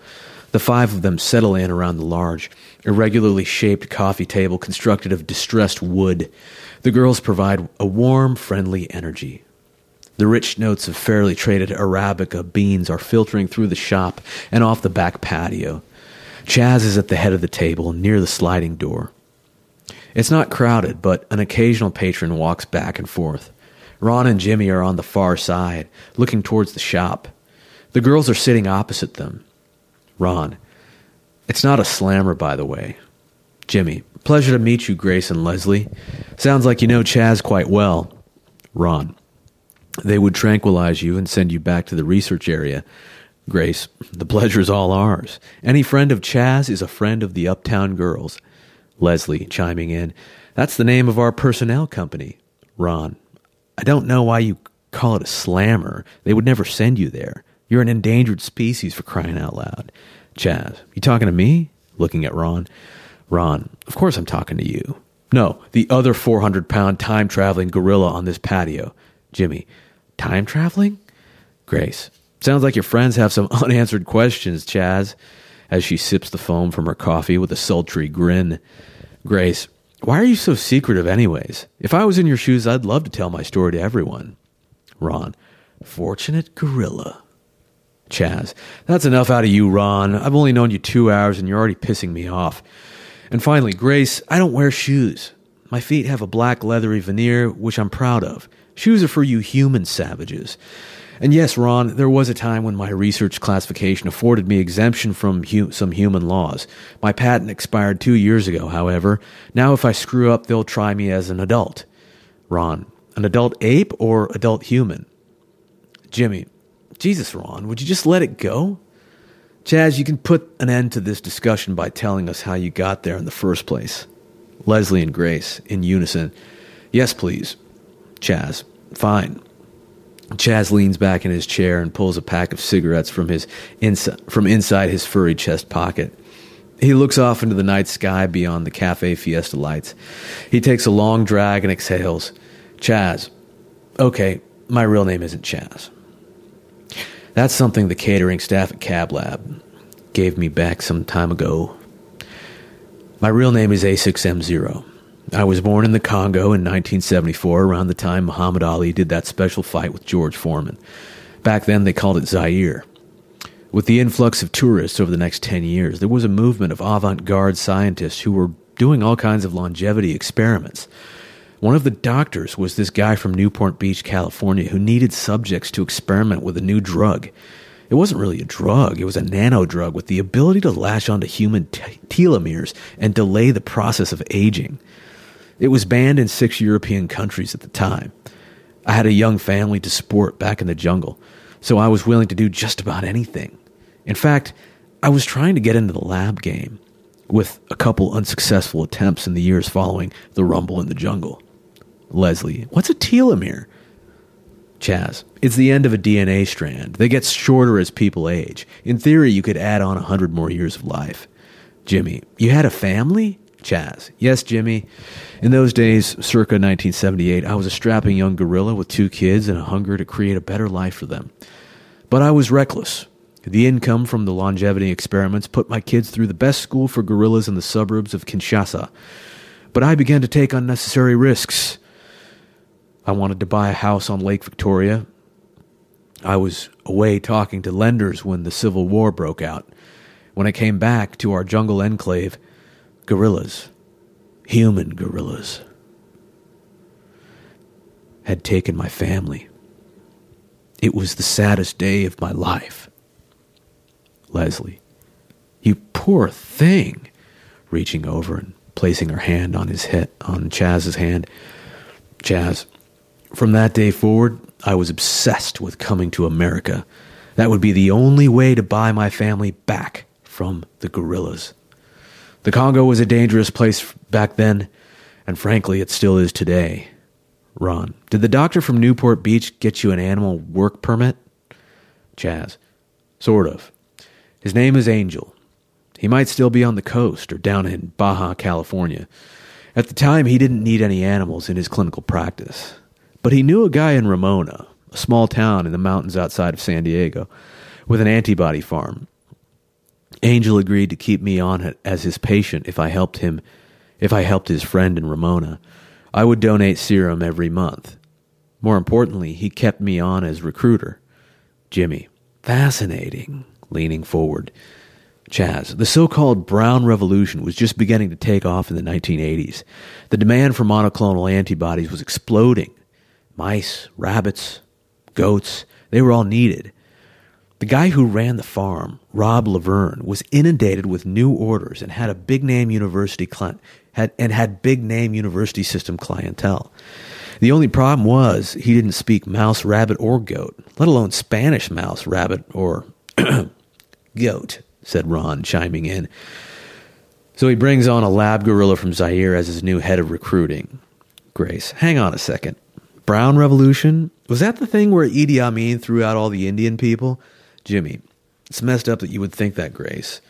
The five of them settle in around the large, irregularly shaped coffee table constructed of distressed wood. The girls provide a warm, friendly energy. The rich notes of fairly traded Arabica beans are filtering through the shop and off the back patio. Chaz is at the head of the table, near the sliding door. It's not crowded, but an occasional patron walks back and forth. Ron and Jimmy are on the far side, looking towards the shop. The girls are sitting opposite them. Ron, it's not a slammer, by the way. Jimmy, pleasure to meet you, Grace and Leslie. Sounds like you know Chaz quite well. Ron, they would tranquilize you and send you back to the research area. Grace, the pleasure is all ours. Any friend of Chaz is a friend of the Uptown Girls. Leslie chiming in. That's the name of our personnel company. Ron. I don't know why you call it a slammer. They would never send you there. You're an endangered species for crying out loud. Chaz. You talking to me? Looking at Ron. Ron. Of course I'm talking to you. No, the other 400 pound time traveling gorilla on this patio. Jimmy. Time traveling? Grace. Sounds like your friends have some unanswered questions, Chaz, as she sips the foam from her coffee with a sultry grin. Grace, why are you so secretive, anyways? If I was in your shoes, I'd love to tell my story to everyone. Ron, fortunate gorilla. Chaz, that's enough out of you, Ron. I've only known you two hours and you're already pissing me off. And finally, Grace, I don't wear shoes. My feet have a black leathery veneer, which I'm proud of. Shoes are for you human savages. And yes, Ron, there was a time when my research classification afforded me exemption from some human laws. My patent expired two years ago, however. Now, if I screw up, they'll try me as an adult. Ron, an adult ape or adult human? Jimmy, Jesus, Ron, would you just let it go? Chaz, you can put an end to this discussion by telling us how you got there in the first place. Leslie and Grace, in unison. Yes, please. Chaz. Fine. Chaz leans back in his chair and pulls a pack of cigarettes from his from inside his furry chest pocket. He looks off into the night sky beyond the Cafe Fiesta lights. He takes a long drag and exhales. Chaz. Okay, my real name isn't Chaz. That's something the catering staff at Cab Lab gave me back some time ago. My real name is A6M0. I was born in the Congo in 1974, around the time Muhammad Ali did that special fight with George Foreman. Back then, they called it Zaire. With the influx of tourists over the next 10 years, there was a movement of avant garde scientists who were doing all kinds of longevity experiments. One of the doctors was this guy from Newport Beach, California, who needed subjects to experiment with a new drug. It wasn't really a drug, it was a nano drug with the ability to latch onto human t- telomeres and delay the process of aging. It was banned in six European countries at the time. I had a young family to support back in the jungle, so I was willing to do just about anything. In fact, I was trying to get into the lab game, with a couple unsuccessful attempts in the years following the rumble in the jungle. Leslie, what's a telomere? Chaz, it's the end of a DNA strand that gets shorter as people age. In theory, you could add on a hundred more years of life. Jimmy, you had a family? Chaz. Yes, Jimmy. In those days, circa 1978, I was a strapping young gorilla with two kids and a hunger to create a better life for them. But I was reckless. The income from the longevity experiments put my kids through the best school for gorillas in the suburbs of Kinshasa. But I began to take unnecessary risks. I wanted to buy a house on Lake Victoria. I was away talking to lenders when the Civil War broke out. When I came back to our jungle enclave, gorillas, human gorillas, had taken my family. It was the saddest day of my life. Leslie, you poor thing, reaching over and placing her hand on his head, on Chaz's hand. Chaz, from that day forward, I was obsessed with coming to America. That would be the only way to buy my family back from the gorillas. The Congo was a dangerous place back then, and frankly, it still is today. Ron, did the doctor from Newport Beach get you an animal work permit? Chaz, sort of. His name is Angel. He might still be on the coast or down in Baja, California. At the time, he didn't need any animals in his clinical practice. But he knew a guy in Ramona, a small town in the mountains outside of San Diego, with an antibody farm. Angel agreed to keep me on as his patient if I helped him, if I helped his friend in Ramona. I would donate serum every month. More importantly, he kept me on as recruiter. Jimmy, fascinating, leaning forward. Chaz, the so called Brown Revolution was just beginning to take off in the 1980s. The demand for monoclonal antibodies was exploding. Mice, rabbits, goats, they were all needed. The guy who ran the farm, Rob Laverne, was inundated with new orders and had a big name university cli- had and had big name university system clientele. The only problem was he didn't speak mouse, rabbit, or goat, let alone Spanish mouse, rabbit, or goat, said Ron, chiming in. So he brings on a lab gorilla from Zaire as his new head of recruiting. Grace, hang on a second. Brown Revolution? Was that the thing where Idi Amin threw out all the Indian people? Jimmy, it's messed up that you would think that, Grace.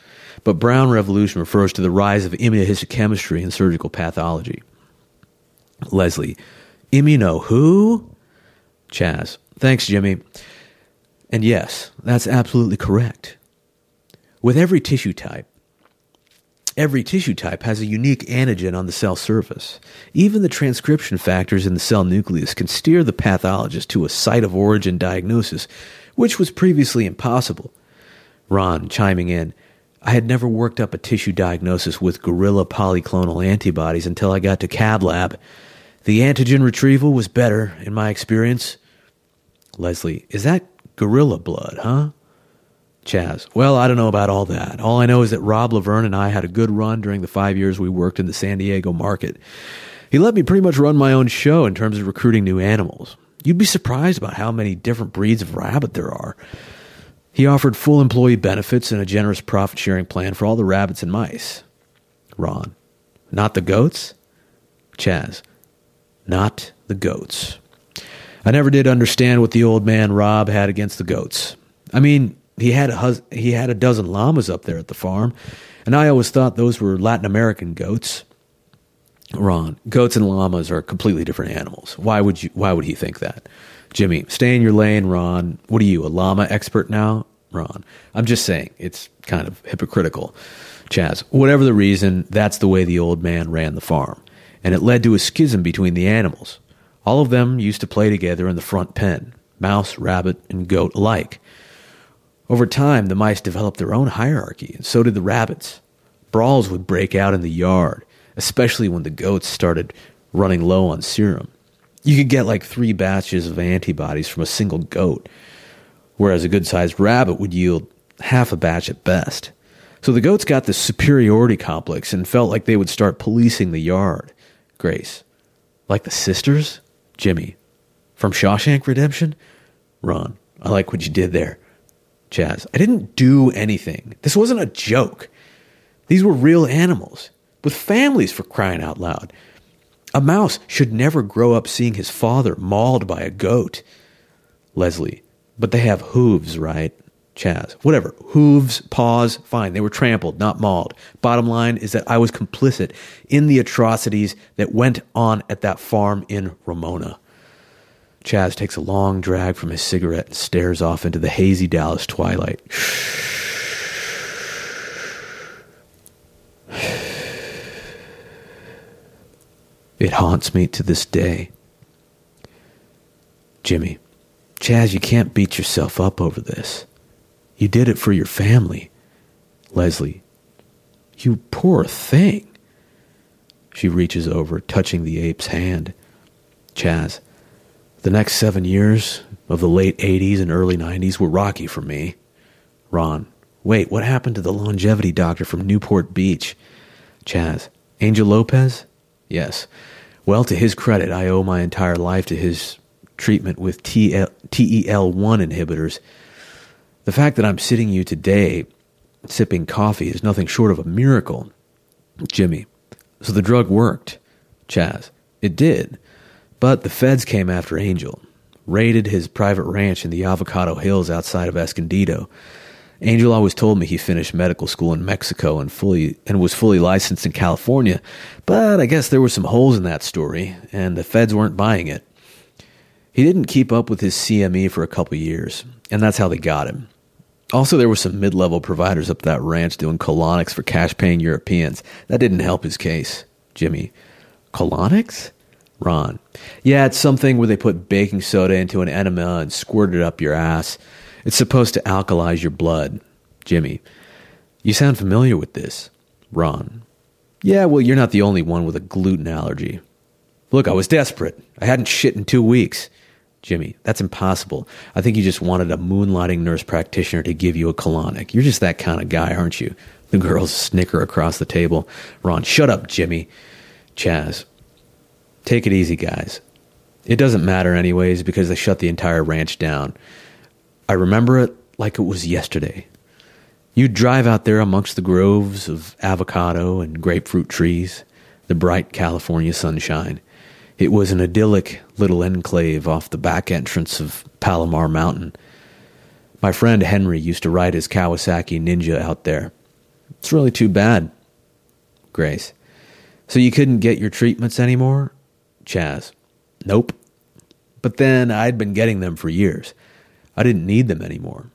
But Brown Revolution refers to the rise of immunohistochemistry and surgical pathology. Leslie, immuno who? Chaz, thanks, Jimmy. And yes, that's absolutely correct. With every tissue type, Every tissue type has a unique antigen on the cell surface. Even the transcription factors in the cell nucleus can steer the pathologist to a site of origin diagnosis, which was previously impossible. Ron, chiming in, I had never worked up a tissue diagnosis with gorilla polyclonal antibodies until I got to Cab Lab. The antigen retrieval was better, in my experience. Leslie, is that gorilla blood, huh? Chaz, well, I don't know about all that. All I know is that Rob Laverne and I had a good run during the five years we worked in the San Diego market. He let me pretty much run my own show in terms of recruiting new animals. You'd be surprised about how many different breeds of rabbit there are. He offered full employee benefits and a generous profit sharing plan for all the rabbits and mice. Ron. Not the goats? Chaz. Not the goats. I never did understand what the old man Rob had against the goats. I mean, he had a hus- he had a dozen llamas up there at the farm, and I always thought those were Latin American goats. Ron, goats and llamas are completely different animals. Why would you why would he think that? Jimmy, stay in your lane, Ron. What are you, a llama expert now? Ron. I'm just saying, it's kind of hypocritical. Chaz, whatever the reason, that's the way the old man ran the farm. And it led to a schism between the animals. All of them used to play together in the front pen mouse, rabbit, and goat alike. Over time, the mice developed their own hierarchy, and so did the rabbits. Brawls would break out in the yard, especially when the goats started running low on serum. You could get like three batches of antibodies from a single goat, whereas a good sized rabbit would yield half a batch at best. So the goats got this superiority complex and felt like they would start policing the yard. Grace. Like the sisters? Jimmy. From Shawshank Redemption? Ron. I like what you did there. Chaz. I didn't do anything. This wasn't a joke. These were real animals with families for crying out loud. A mouse should never grow up seeing his father mauled by a goat. Leslie, but they have hooves, right? Chaz, whatever. Hooves, paws, fine. They were trampled, not mauled. Bottom line is that I was complicit in the atrocities that went on at that farm in Ramona. Chaz takes a long drag from his cigarette and stares off into the hazy Dallas twilight. It haunts me to this day. Jimmy, Chaz, you can't beat yourself up over this. You did it for your family. Leslie, you poor thing. She reaches over, touching the ape's hand. Chaz, the next seven years of the late 80s and early 90s were rocky for me. Ron, wait, what happened to the longevity doctor from Newport Beach? Chaz, Angel Lopez? Yes. Well, to his credit, I owe my entire life to his treatment with TEL1 inhibitors. The fact that I'm sitting you today sipping coffee is nothing short of a miracle. Jimmy, so the drug worked. Chaz, it did. But the feds came after Angel, raided his private ranch in the Avocado Hills outside of Escondido. Angel always told me he finished medical school in Mexico and fully and was fully licensed in California, but I guess there were some holes in that story, and the feds weren't buying it. He didn't keep up with his CME for a couple years, and that's how they got him. Also, there were some mid level providers up that ranch doing colonics for cash paying Europeans. That didn't help his case. Jimmy, colonics? Ron, yeah, it's something where they put baking soda into an enema and squirt it up your ass. It's supposed to alkalize your blood. Jimmy, you sound familiar with this. Ron, yeah, well, you're not the only one with a gluten allergy. Look, I was desperate. I hadn't shit in two weeks. Jimmy, that's impossible. I think you just wanted a moonlighting nurse practitioner to give you a colonic. You're just that kind of guy, aren't you? The girls snicker across the table. Ron, shut up, Jimmy. Chaz, take it easy, guys. It doesn't matter, anyways, because they shut the entire ranch down. I remember it like it was yesterday. You'd drive out there amongst the groves of avocado and grapefruit trees, the bright California sunshine. It was an idyllic little enclave off the back entrance of Palomar Mountain. My friend Henry used to ride his Kawasaki Ninja out there. It's really too bad. Grace. So you couldn't get your treatments anymore? Chaz. Nope. But then I'd been getting them for years. I didn't need them anymore.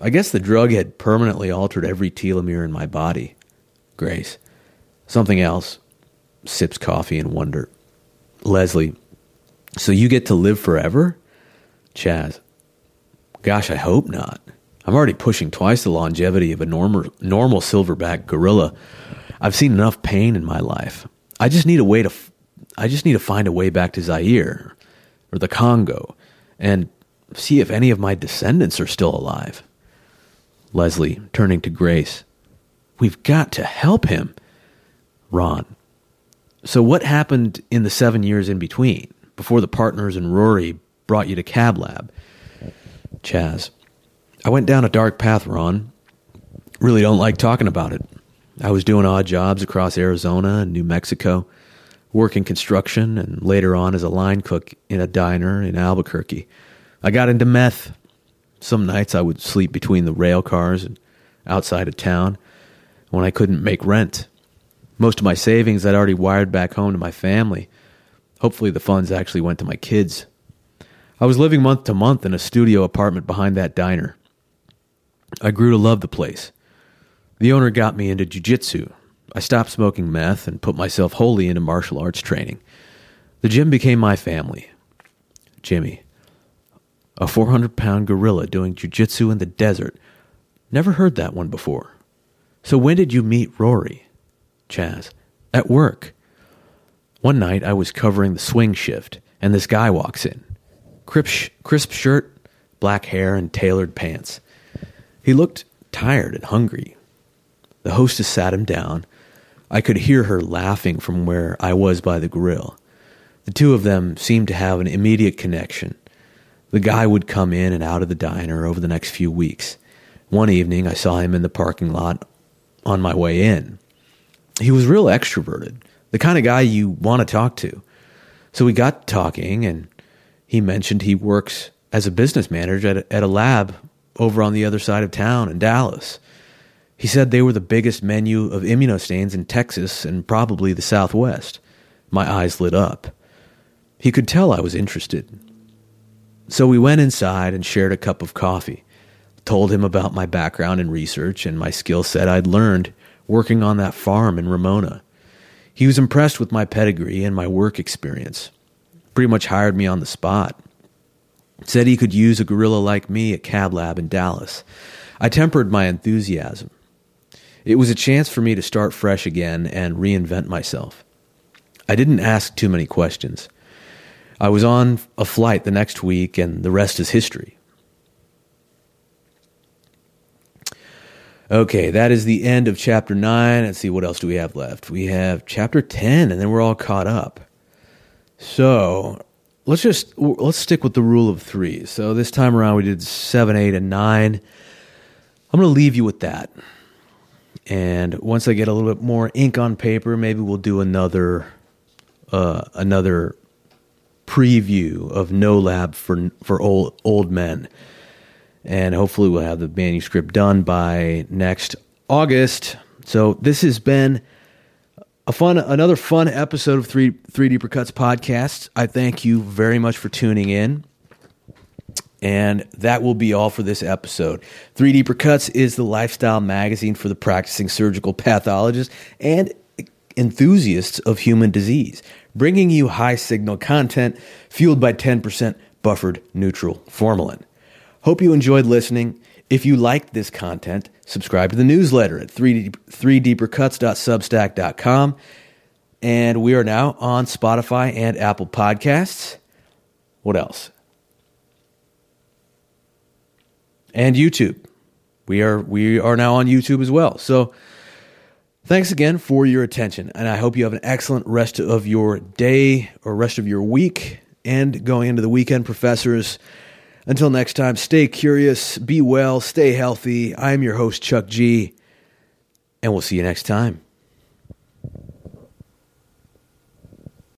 I guess the drug had permanently altered every telomere in my body. Grace. Something else. Sips coffee in wonder. Leslie. So you get to live forever? Chaz. Gosh, I hope not. I'm already pushing twice the longevity of a normal, normal silverback gorilla. I've seen enough pain in my life. I just need a way to, I just need to find a way back to Zaire or the Congo and see if any of my descendants are still alive. Leslie, turning to Grace, we've got to help him. Ron, so what happened in the seven years in between, before the partners and Rory brought you to Cab Lab? Chaz, I went down a dark path, Ron. Really don't like talking about it. I was doing odd jobs across Arizona and New Mexico, working construction, and later on as a line cook in a diner in Albuquerque. I got into meth. Some nights I would sleep between the rail cars and outside of town when I couldn't make rent. Most of my savings I'd already wired back home to my family. Hopefully, the funds actually went to my kids. I was living month to month in a studio apartment behind that diner. I grew to love the place. The owner got me into jujitsu. I stopped smoking meth and put myself wholly into martial arts training. The gym became my family. Jimmy, a 400 pound gorilla doing jujitsu in the desert. Never heard that one before. So when did you meet Rory? Chaz, at work. One night I was covering the swing shift, and this guy walks in. Crisp, crisp shirt, black hair, and tailored pants. He looked tired and hungry. The hostess sat him down. I could hear her laughing from where I was by the grill. The two of them seemed to have an immediate connection. The guy would come in and out of the diner over the next few weeks. One evening, I saw him in the parking lot on my way in. He was real extroverted, the kind of guy you want to talk to. So we got talking, and he mentioned he works as a business manager at a, at a lab over on the other side of town in Dallas. He said they were the biggest menu of immunostains in Texas and probably the Southwest. My eyes lit up. He could tell I was interested. So we went inside and shared a cup of coffee. Told him about my background in research and my skill set I'd learned working on that farm in Ramona. He was impressed with my pedigree and my work experience. Pretty much hired me on the spot. Said he could use a gorilla like me at Cab Lab in Dallas. I tempered my enthusiasm. It was a chance for me to start fresh again and reinvent myself. I didn't ask too many questions. I was on a flight the next week, and the rest is history. Okay, that is the end of chapter 9. Let's see, what else do we have left? We have chapter 10, and then we're all caught up. So let's just let's stick with the rule of three. So this time around we did seven, eight, and nine. I'm going to leave you with that. And once I get a little bit more ink on paper, maybe we'll do another uh, another preview of No Lab for for old old men. And hopefully we'll have the manuscript done by next August. So this has been a fun another fun episode of 3 3 Deeper Cuts podcast. I thank you very much for tuning in. And that will be all for this episode. 3 Deeper Cuts is the lifestyle magazine for the practicing surgical pathologist and enthusiasts of human disease, bringing you high signal content fueled by 10% buffered neutral formalin. Hope you enjoyed listening. If you liked this content, subscribe to the newsletter at 3 3deepercuts.substack.com. And we are now on Spotify and Apple Podcasts. What else? and YouTube. We are we are now on YouTube as well. So thanks again for your attention and I hope you have an excellent rest of your day or rest of your week and going into the weekend professors. Until next time, stay curious, be well, stay healthy. I'm your host Chuck G and we'll see you next time.